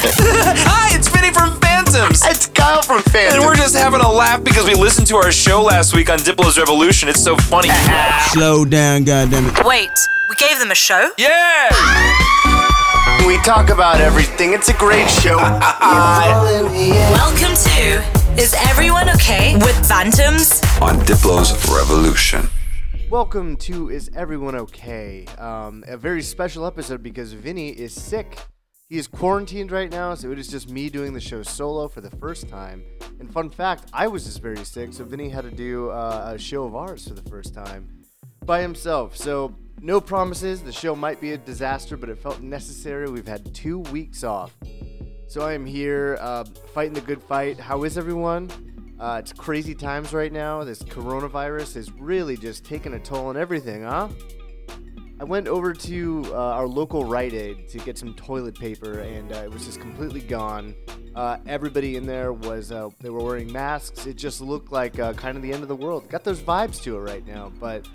Hi, it's Vinny from Phantoms. It's Kyle from Phantom. And we're just having a laugh because we listened to our show last week on Diplo's Revolution. It's so funny. Slow down, goddammit. Wait, we gave them a show? yeah! we talk about everything. It's a great show. Welcome to Is Everyone Okay with Phantoms? on Diplo's Revolution. Welcome to Is Everyone Okay? Um, a very special episode because Vinny is sick. He is quarantined right now, so it is just me doing the show solo for the first time. And fun fact, I was just very sick, so Vinny had to do uh, a show of ours for the first time by himself. So no promises. The show might be a disaster, but it felt necessary. We've had two weeks off. So I am here uh, fighting the good fight. How is everyone? Uh, it's crazy times right now. This coronavirus is really just taking a toll on everything, huh? I went over to uh, our local Rite Aid to get some toilet paper, and uh, it was just completely gone. Uh, everybody in there was uh, they were wearing masks. It just looked like uh, kind of the end of the world. Got those vibes to it right now, but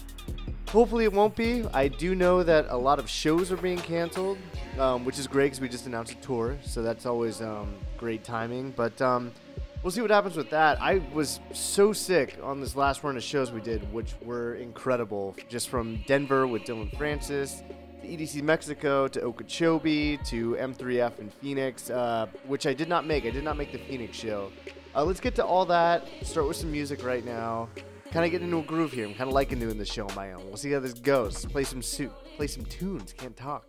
hopefully it won't be. I do know that a lot of shows are being canceled, um, which is great because we just announced a tour, so that's always um, great timing. But um, we'll see what happens with that. I was so sick on this last run of shows we did, which were incredible. Just from Denver with Dillon Francis, to EDC Mexico, to Okeechobee, to M3F in Phoenix, uh, which I did not make. I did not make the Phoenix show. Uh, let's get to all that. Start with some music right now. Kind of getting into a groove here. I'm kind of liking doing this show on my own. We'll see how this goes. Play some suit. Play some tunes. Can't talk.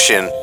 Revolution.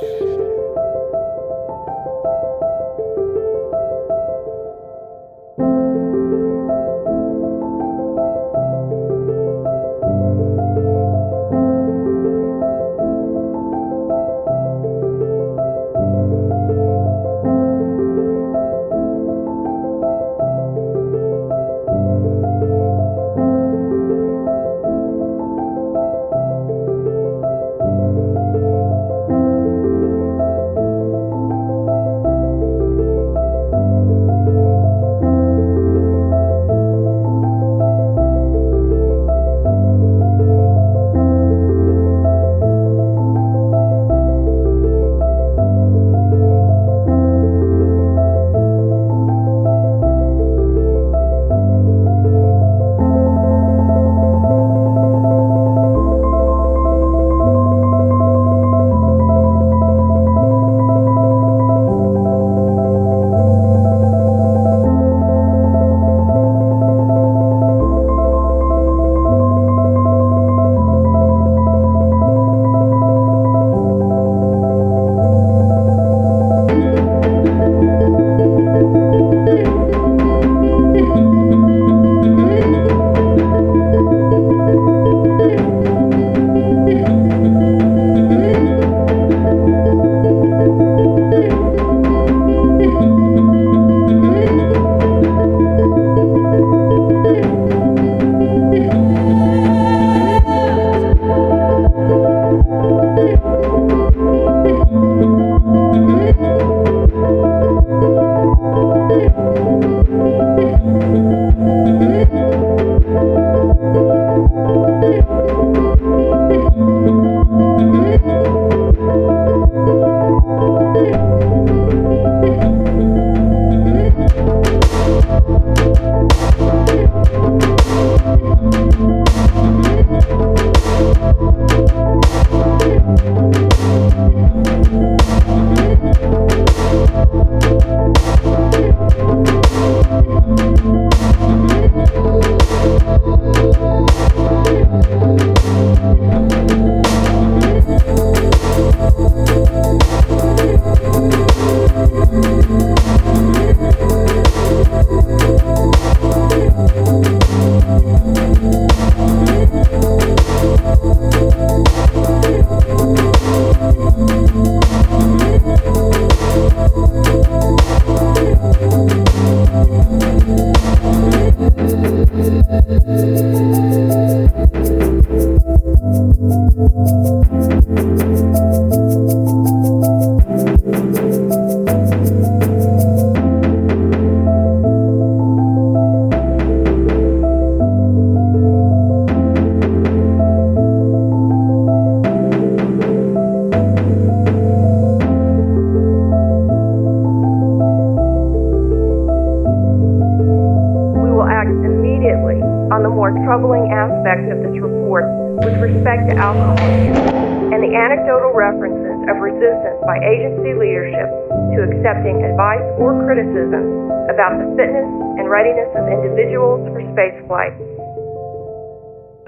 Spaceflight.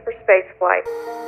For spaceflight. If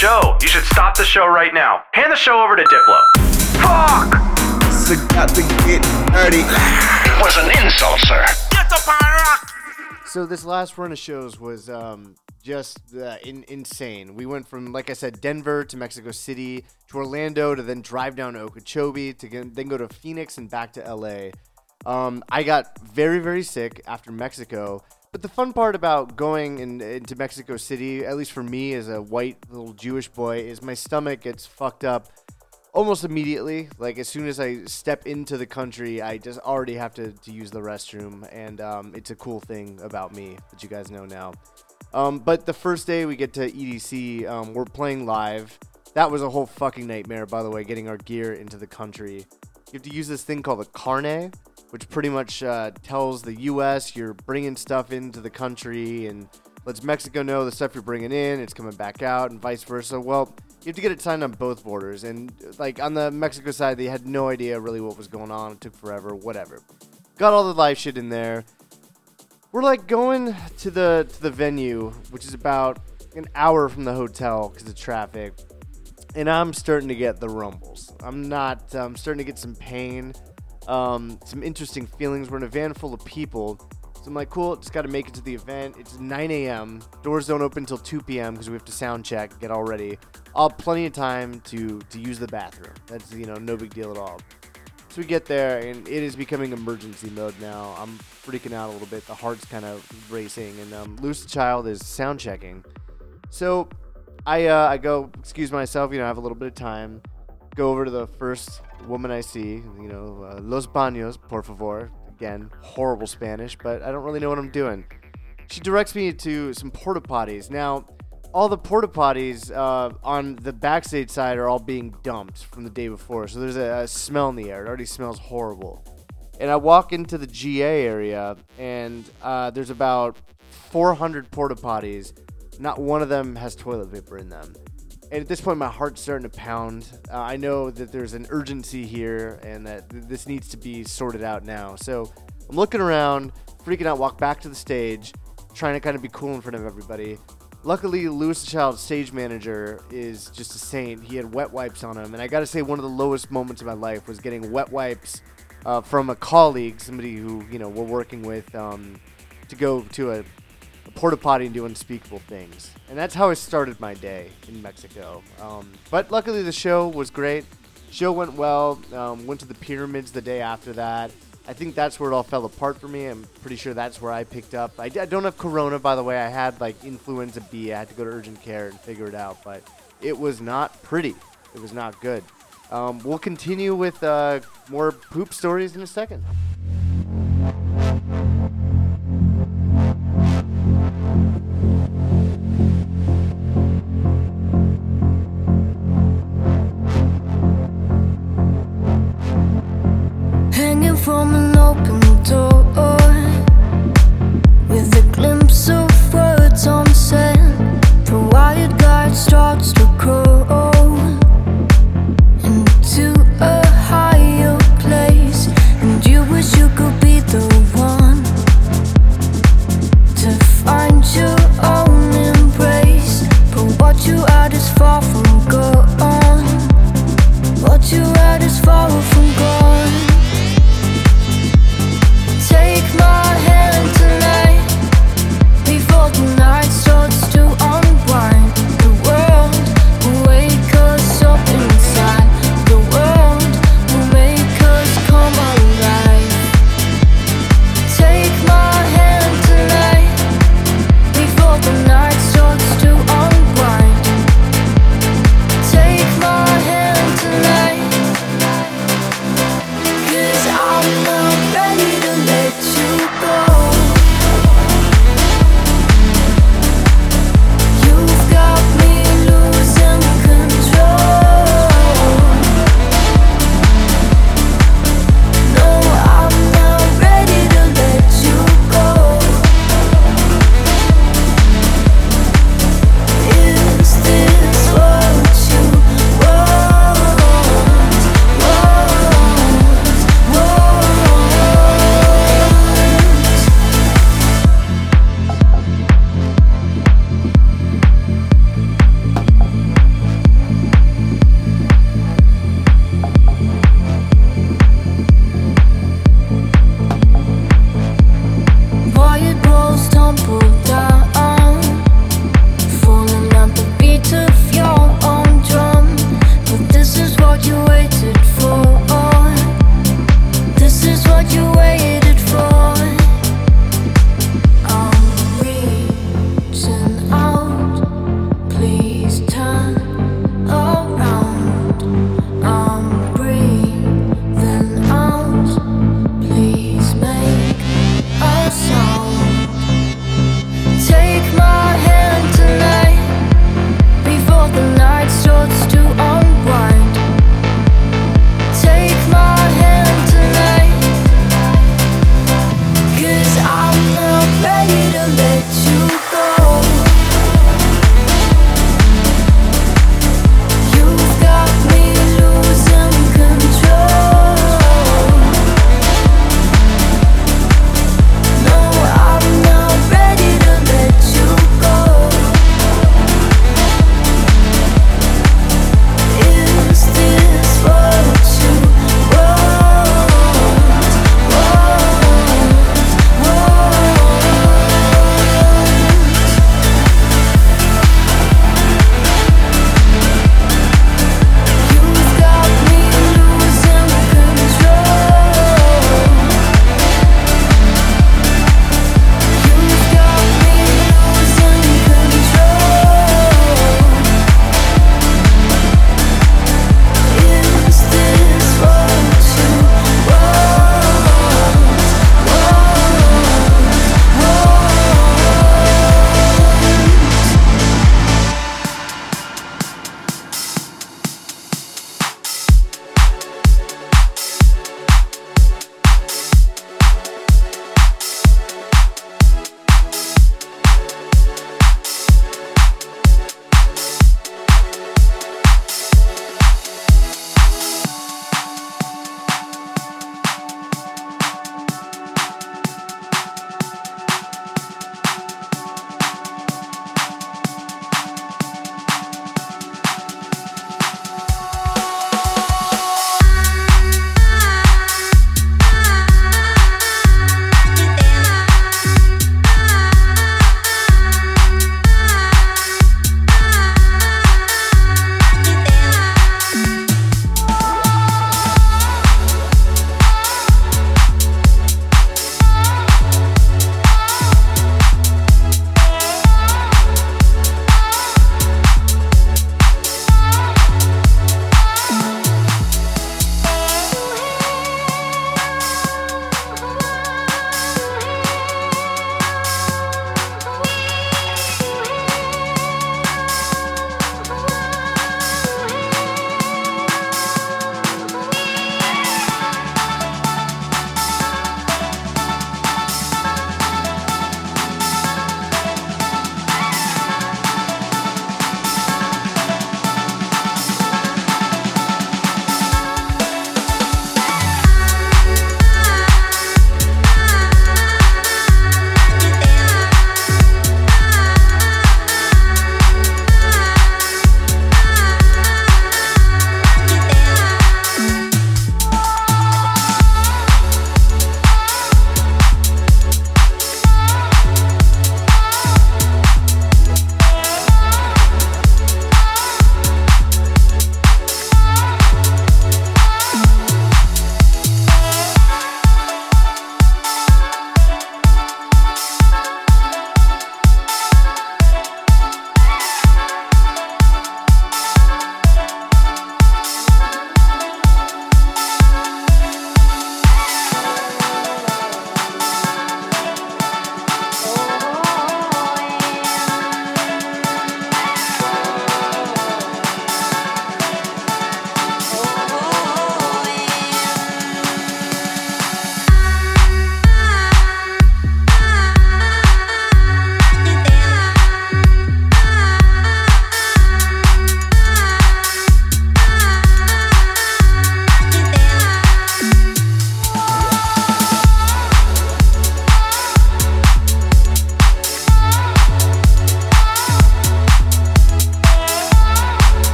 show. You should stop the show right now. Hand the show over to Diplo. Fuck! So got to get dirty. It was an insult, sir. So this last run of shows was um, just uh, in, insane. We went from, like I said, Denver to Mexico City to Orlando to then drive down to Okeechobee to get, then go to Phoenix and back to LA. Um, I got very very sick after Mexico. But the fun part about going in, into Mexico City, at least for me as a white little Jewish boy, is my stomach gets fucked up almost immediately. Like as soon as I step into the country, I just already have to, to use the restroom, and um, it's a cool thing about me that you guys know now. Um, but the first day we get to EDC, um, we're playing live. That was a whole fucking nightmare, by the way, getting our gear into the country. You have to use this thing called a carnet, which pretty much uh, tells the U.S. you're bringing stuff into the country and lets Mexico know the stuff you're bringing in, it's coming back out, and vice versa. Well, you have to get it signed on both borders, and like on the Mexico side, they had no idea really what was going on. It took forever, whatever. Got all the live shit in there. We're like going to the to the venue, which is about an hour from the hotel because of traffic, and I'm starting to get the rumbles. I'm not. I'm starting to get some pain, um, some interesting feelings. We're in a van full of people, so I'm like, cool. Just got to make it to the event. It's 9 a.m. Doors don't open until 2 p.m. because we have to sound check, get all ready. I'll plenty of time to to use the bathroom. That's you know no big deal at all. So we get there, and it is becoming emergency mode now. I'm freaking out a little bit. The heart's kind of racing, and um, Loose Child is sound checking. So I uh, I go excuse myself. You know, I have a little bit of time. Go over to the first woman I see. You know, uh, Los baños, por favor. Again, horrible Spanish, but I don't really know what I'm doing. She directs me to some porta potties. Now, all the porta potties uh, on the backstage side are all being dumped from the day before, so there's a, a smell in the air. It already smells horrible. And I walk into the GA area, and uh, there's about 400 porta potties. Not one of them has toilet paper in them. And at this point, my heart's starting to pound. Uh, I know that there's an urgency here, and that th- this needs to be sorted out now. So I'm looking around, freaking out. Walk back to the stage, trying to kind of be cool in front of everybody. Luckily, Louis the Child, stage manager, is just a saint. He had wet wipes on him, and I gotta say, one of the lowest moments of my life was getting wet wipes uh, from a colleague, somebody who you know we're working with, um, to go to a, a porta potty and do unspeakable things. And that's how I started my day in Mexico. Um, but luckily, the show was great. Show went well. Um, went to the pyramids the day after that. I think that's where it all fell apart for me. I'm pretty sure that's where I picked up. I, I don't have corona, by the way. I had like influenza B. I had to go to urgent care and figure it out, but it was not pretty. It was not good. Um, we'll continue with uh, more poop stories in a second.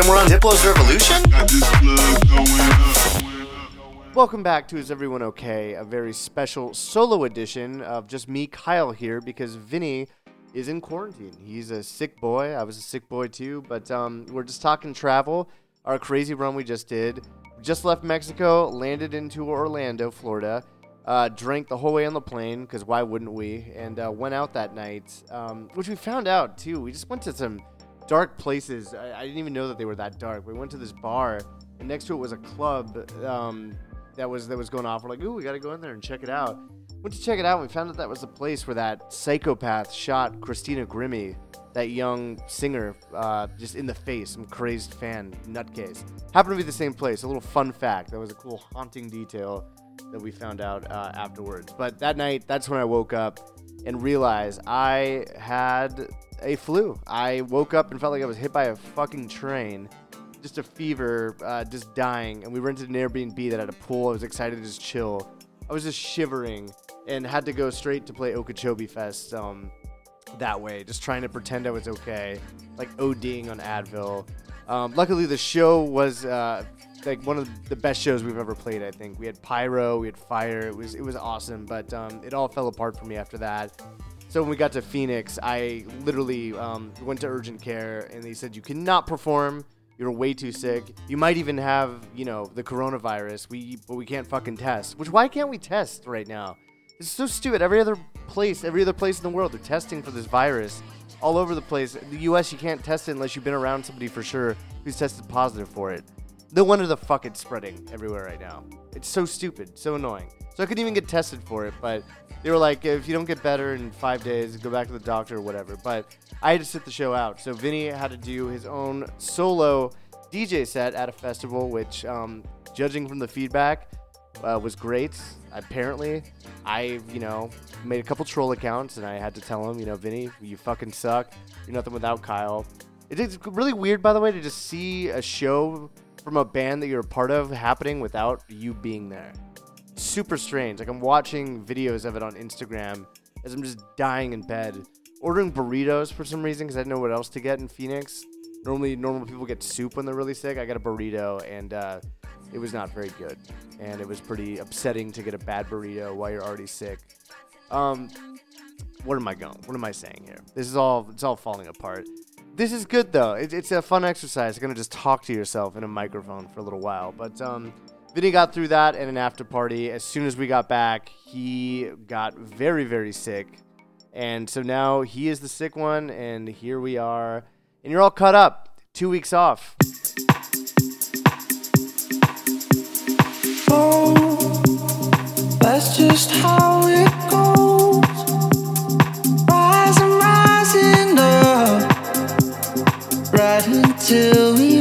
And we're on Diplo's Revolution. Got this club going up. Welcome back to Is Everyone Okay? A very special solo edition of just me, Kyle, here because Vinny is in quarantine. He's a sick boy. I was a sick boy too, but um, we're just talking travel. Our crazy run we just did. Just left Mexico, landed into Orlando, Florida. Uh, drank the whole way on the plane because why wouldn't we? And uh, went out that night, um, which we found out too. We just went to some dark places. I, I didn't even know that they were that dark. We went to this bar, and next to it was a club um, that was that was going off. We're like, ooh, we got to go in there and check it out. Went to check it out. and We found out that was the place where that psychopath shot Christina Grimmie, that young singer, uh, just in the face. Some crazed fan nutcase. Happened to be the same place. A little fun fact. That was a cool haunting detail that we found out uh, afterwards. But that night, that's when I woke up and realized I had a flu. I woke up and felt like I was hit by a fucking train. Just a fever, uh, just dying. And we rented an Airbnb that had a pool. I was excited to just chill. I was just shivering and had to go straight to play Okeechobee Fest um, that way, just trying to pretend I was okay, like ODing on Advil. Um, luckily, the show was uh, like one of the best shows we've ever played. I think we had pyro, we had fire. It was it was awesome, but um, it all fell apart for me after that. So when we got to Phoenix, I literally um, went to urgent care, and they said you cannot perform. You're way too sick. You might even have, you know, the coronavirus. We but we can't fucking test. Which why can't we test right now? It's so stupid. Every other place, every other place in the world, they're testing for this virus all over the place. The U.S., you can't test it unless you've been around somebody for sure who's tested positive for it. No wonder the fuck it's spreading everywhere right now. It's so stupid, so annoying. So I couldn't even get tested for it, but they were like, if you don't get better in five days, go back to the doctor or whatever. But I had to sit the show out. So Vinny had to do his own solo DJ set at a festival, which, um, judging from the feedback, uh, was great. Apparently, I, you know, made a couple troll accounts and I had to tell him, you know, Vinny, you fucking suck. You're nothing without Kyle. It's really weird, by the way, to just see a show from a band that you're a part of happening without you being there. Super strange. Like I'm watching videos of it on Instagram as I'm just dying in bed, ordering burritos for some reason because I didn't know what else to get in Phoenix. Normally, normal people get soup when they're really sick. I got a burrito and uh, it was not very good, and it was pretty upsetting to get a bad burrito while you're already sick. Um, where am I going? What am I saying here? This is all it's all falling apart. This is good though. It, it's a fun exercise. You're gonna just talk to yourself in a microphone for a little while. But um, Vinny got through that and an after party. As soon as we got back, he got very very sick, and so now he is the sick one, and here we are, and you're all cut up. Two weeks off. That's just how it goes. Until we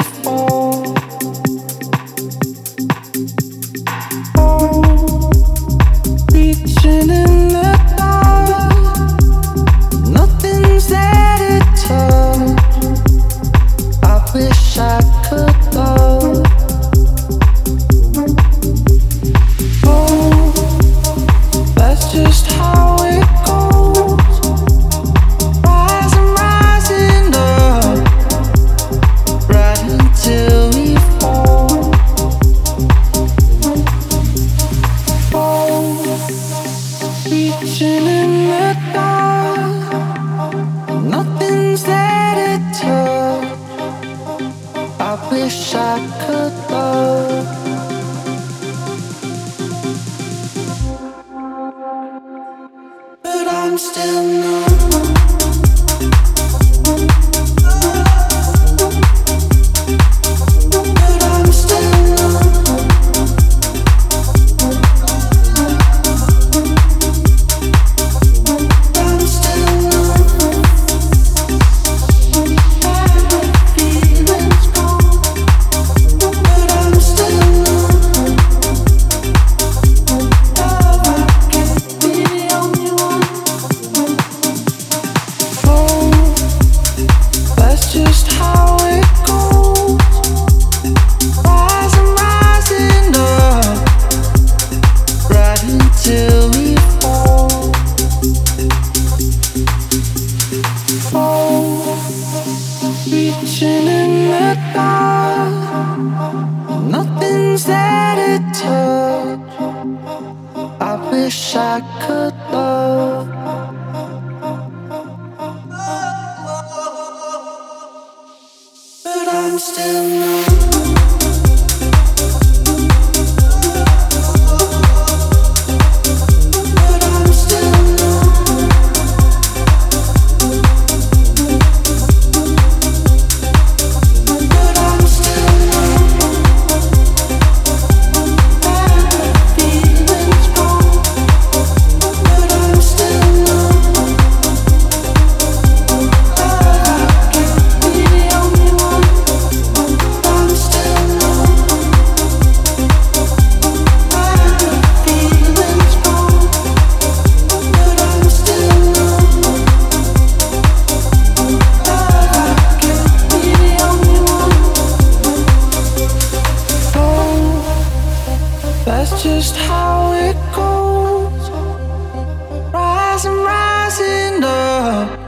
Rising, rising up,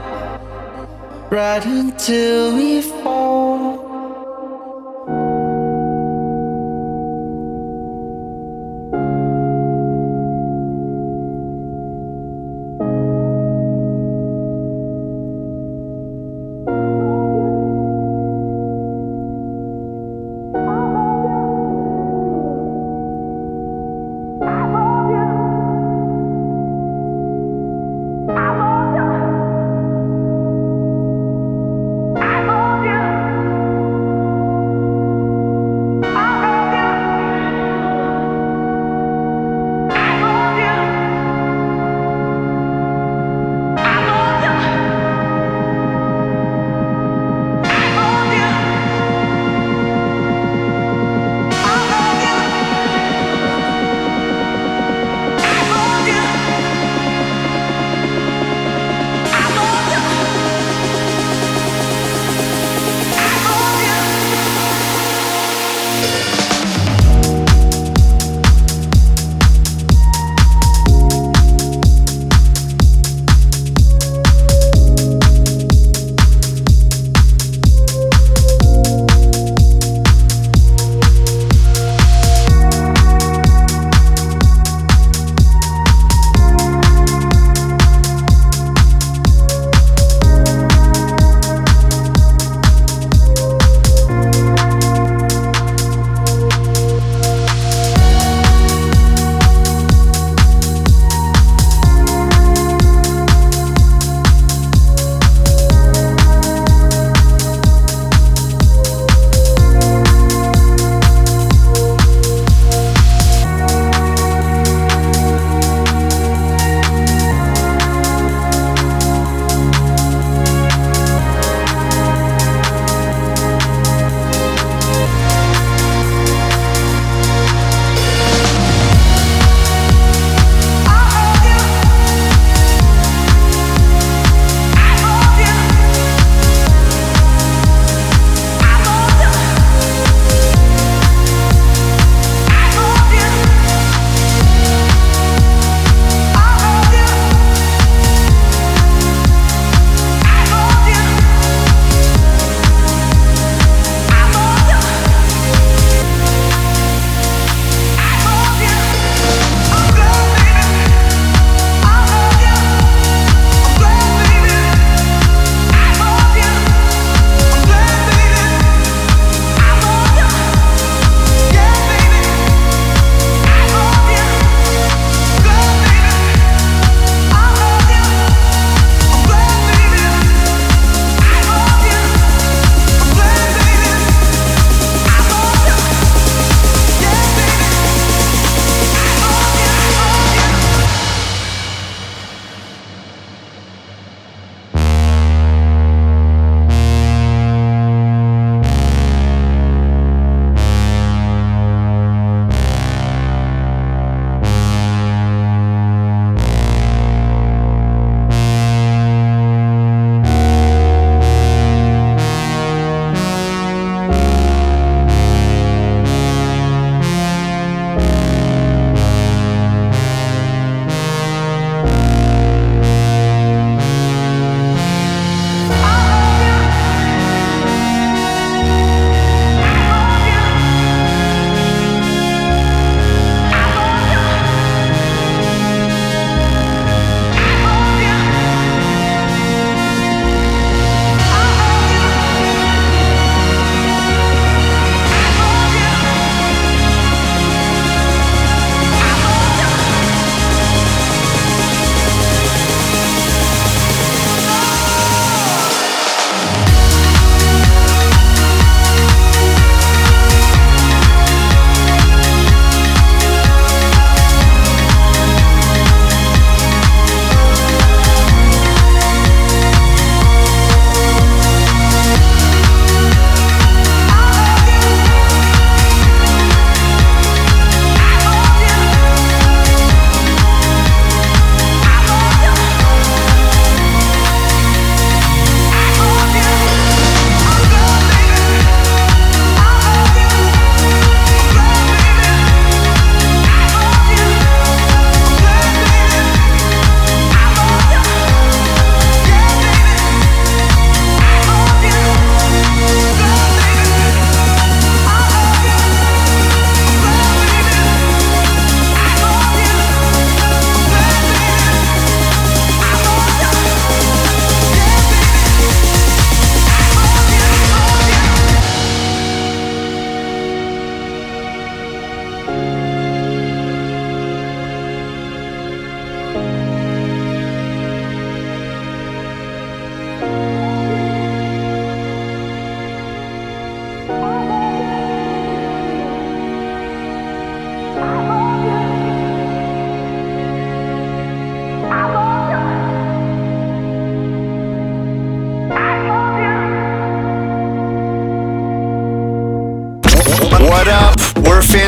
right until we fall.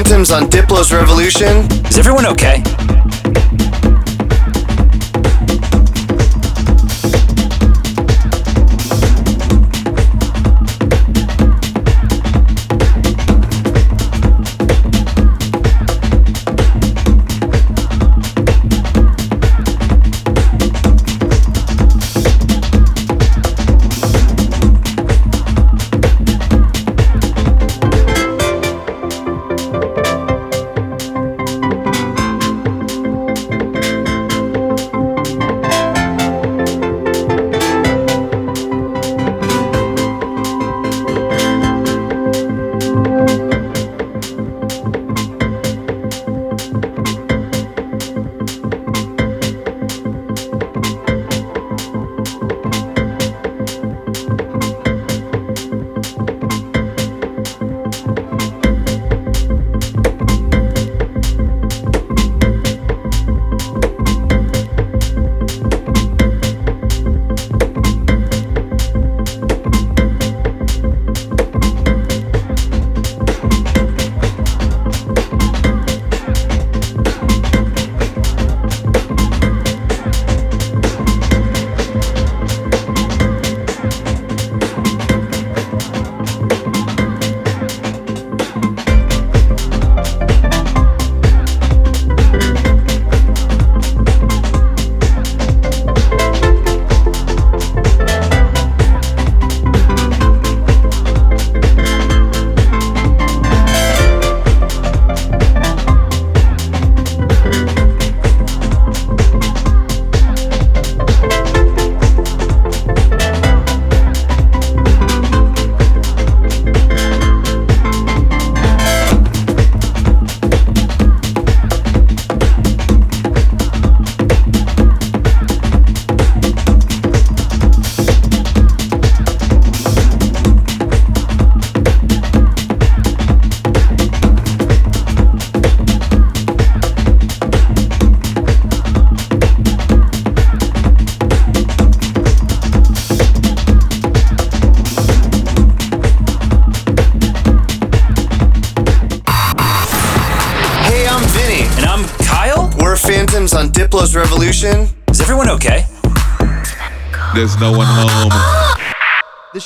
Phantoms on Diplo's Revolution. Is everyone okay?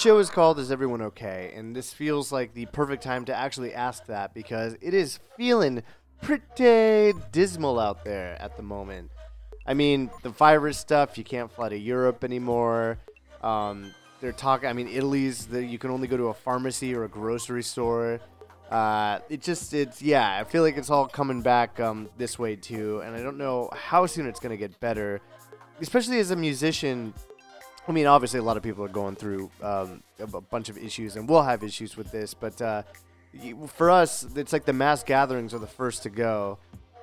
Show is called Is Everyone Okay? And this feels like the perfect time to actually ask that because it is feeling pretty dismal out there at the moment. I mean, the virus stuff, you can't fly to Europe anymore. Um, they're talking, I mean, Italy's, the, you can only go to a pharmacy or a grocery store. Uh, it just, it's, yeah, I feel like it's all coming back um, this way too. And I don't know how soon it's going to get better, especially as a musician. I mean, obviously, a lot of people are going through um, a bunch of issues, and we'll have issues with this. But uh, for us, it's like the mass gatherings are the first to go.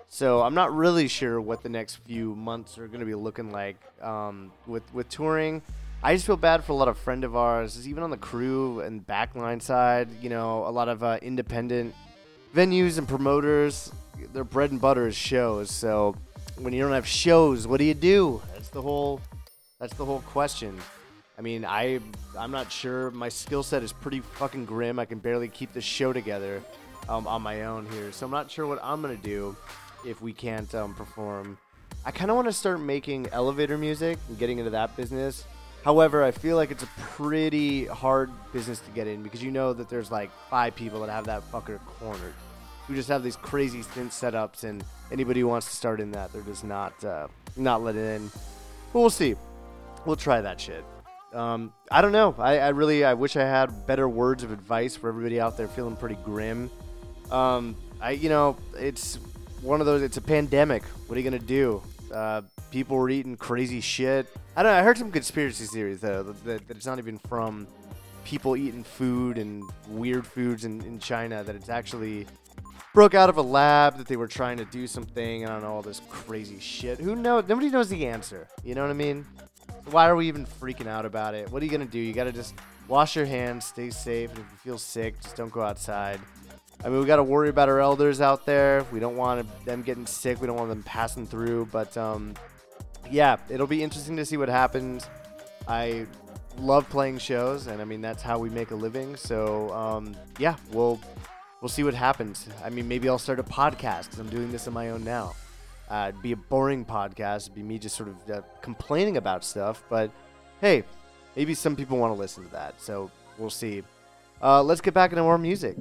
So I'm not really sure what the next few months are going to be looking like um, with with touring. I just feel bad for a lot of friend of ours, even on the crew and backline side. You know, a lot of uh, independent venues and promoters. Their bread and butter is shows. So when you don't have shows, what do you do? That's the whole. That's the whole question. I mean, I I'm not sure. My skill set is pretty fucking grim. I can barely keep the show together um, on my own here. So I'm not sure what I'm gonna do if we can't um, perform. I kind of want to start making elevator music and getting into that business. However, I feel like it's a pretty hard business to get in because you know that there's like five people that have that fucker cornered, who just have these crazy synth setups, and anybody who wants to start in that, they're just not uh, not let in. But we'll see. We'll try that shit. Um, I don't know. I, I really I wish I had better words of advice for everybody out there feeling pretty grim. Um, I you know it's one of those. It's a pandemic. What are you gonna do? Uh, people were eating crazy shit. I don't know. I heard some conspiracy theories though that, that, it's not even from people eating food and weird foods in, in China. That it's actually broke out of a lab that they were trying to do something. Know all this crazy shit. Who knows? Nobody knows the answer. You know what I mean? Why are we even freaking out about it? What are you gonna do? You gotta just wash your hands, stay safe, and if you feel sick, just don't go outside. I mean, we got to worry about our elders out there. We don't want them getting sick. We don't want them passing through. But um, yeah, it'll be interesting to see what happens. I love playing shows, and I mean that's how we make a living. So um, yeah, we'll we'll see what happens. I mean, maybe I'll start a podcast because I'm doing this on my own now. Uh, it'd be a boring podcast. It'd be me just sort of uh, complaining about stuff. But hey, maybe some people want to listen to that. So we'll see. Uh, let's get back into more music.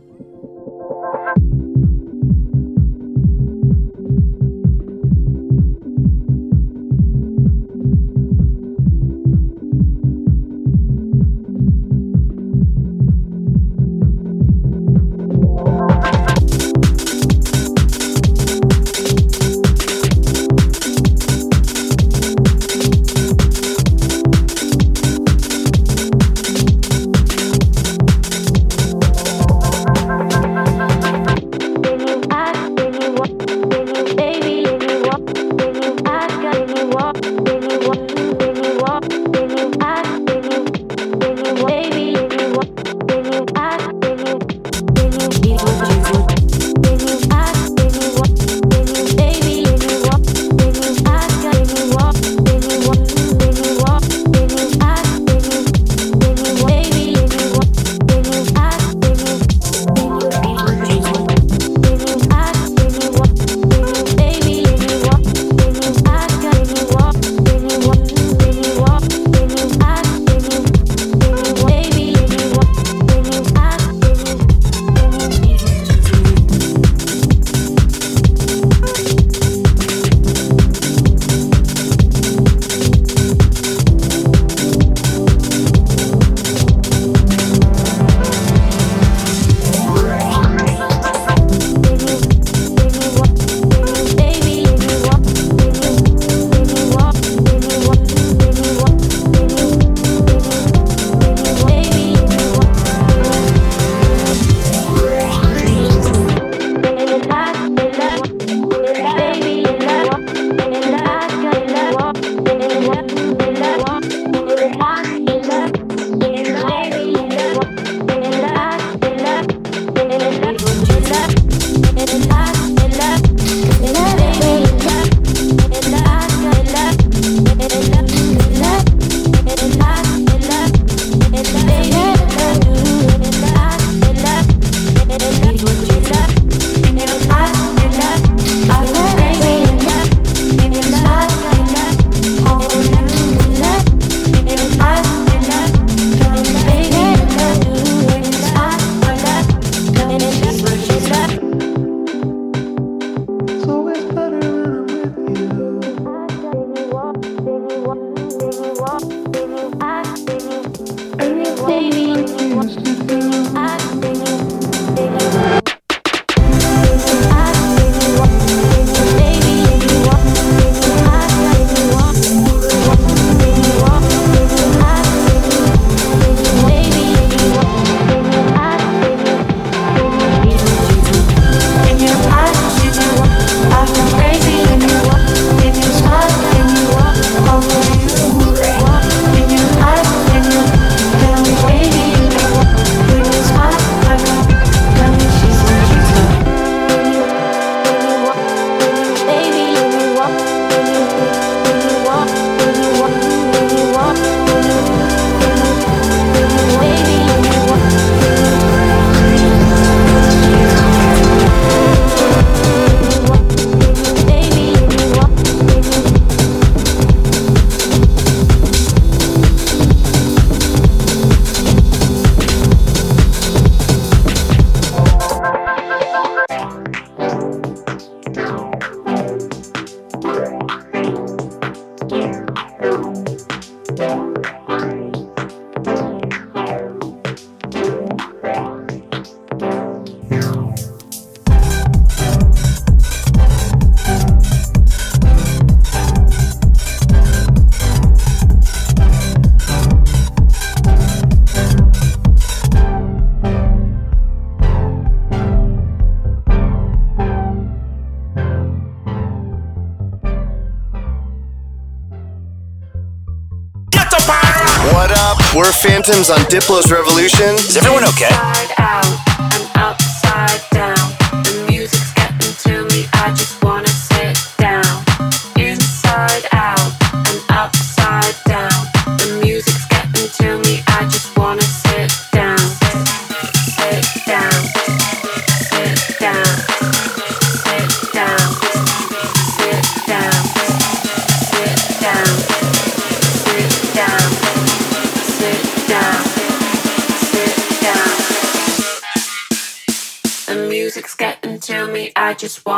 Phantoms on Diplo's Revolution. Is everyone okay?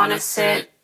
Wanna sit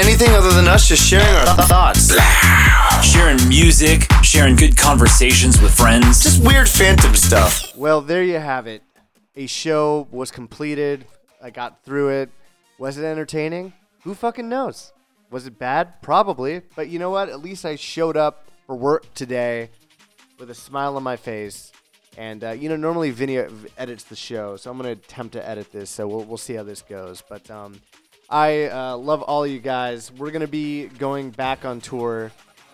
anything other than us just sharing our th- thoughts. Sharing music, sharing good conversations with friends. Just weird phantom stuff. Well, there you have it. A show was completed. I got through it. Was it entertaining? Who fucking knows? Was it bad? Probably. But you know what? At least I showed up for work today with a smile on my face. And uh, you know, normally Vinny edits the show, so I'm gonna attempt to edit this. So we'll we'll see how this goes. But um, I uh, love all you guys. We're gonna be going back on tour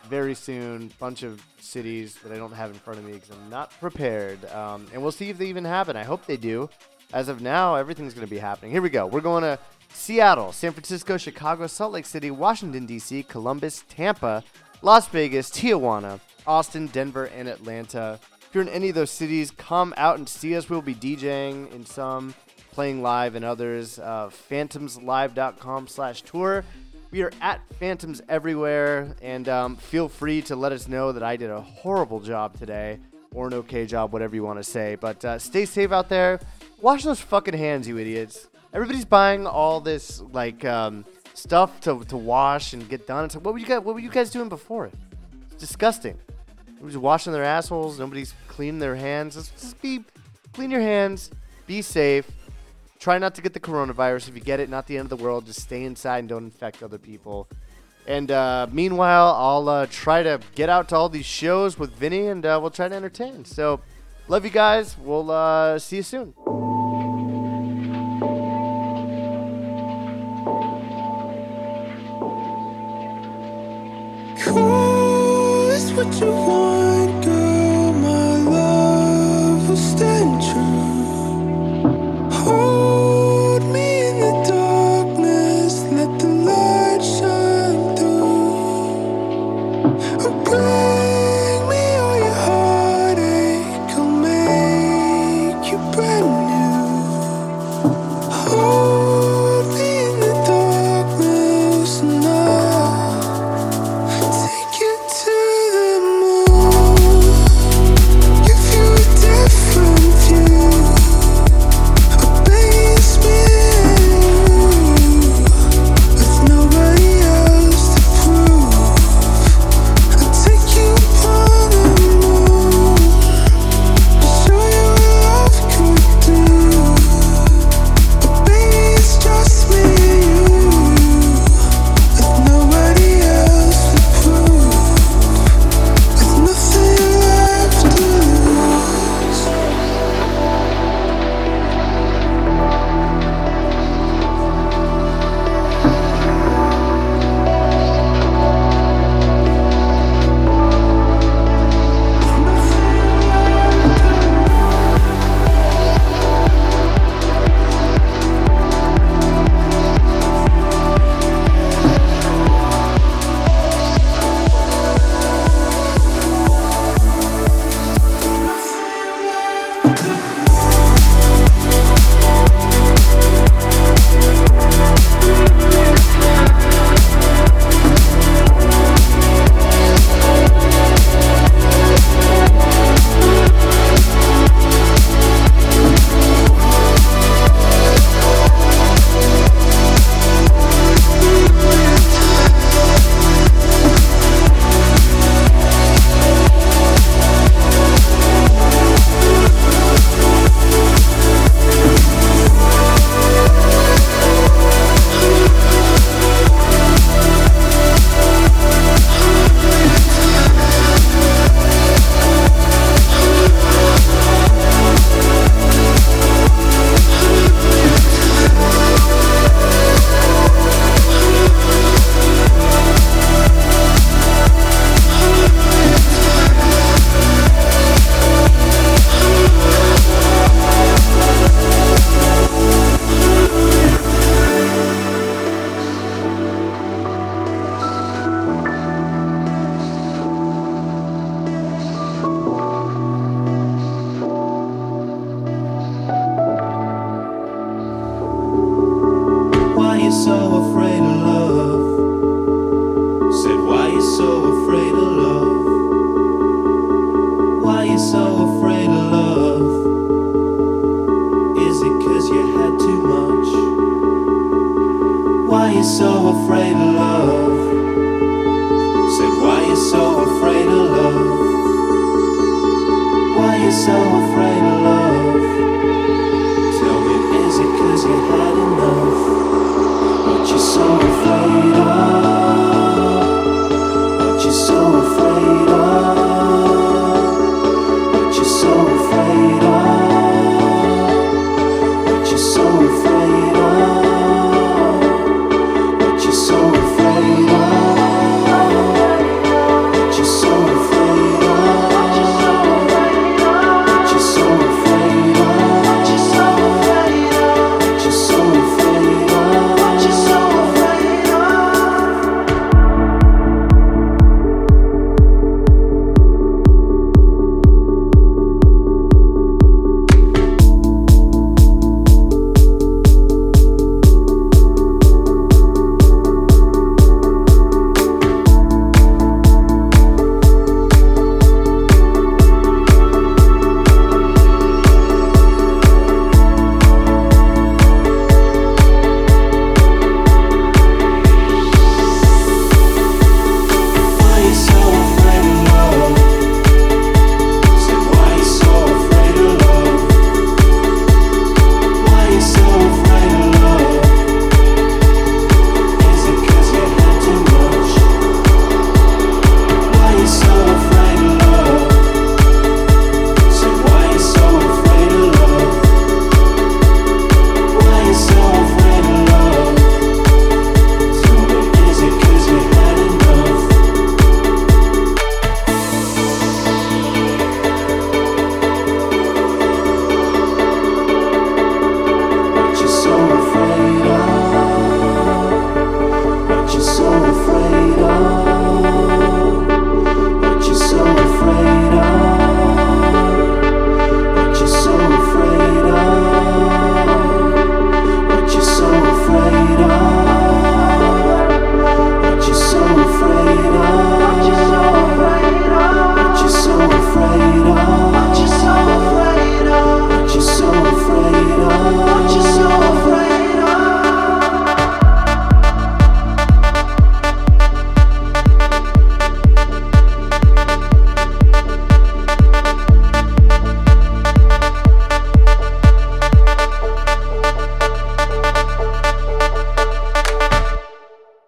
very soon. Bunch of cities that I don't have in front of me because I'm not prepared. Um, and we'll see if they even happen. I hope they do. As of now, everything's gonna be happening. Here we go. We're going to Seattle, San Francisco, Chicago, Salt Lake City, Washington D.C., Columbus, Tampa, Las Vegas, Tijuana, Austin, Denver, and Atlanta. If you're in any of those cities, come out and see us. We'll be DJing in some, playing live and others. Uh, phantomslive.com slash tour. We are at Phantoms everywhere, and um, feel free to let us know that I did a horrible job today, or an okay job, whatever you want to say. But uh, stay safe out there. Wash those fucking hands, you idiots. Everybody's buying all this like um, stuff to, to wash and get done. It's like, what were you guys? What were you guys doing before? It's disgusting. Nobody's washing their assholes. Nobody's cleaning their hands. Just be clean your hands. Be safe. Try not to get the coronavirus. If you get it, not the end of the world. Just stay inside and don't infect other people. And uh, meanwhile, I'll uh, try to get out to all these shows with Vinny, and uh, we'll try to entertain. So, love you guys. We'll uh, see you soon. What you want,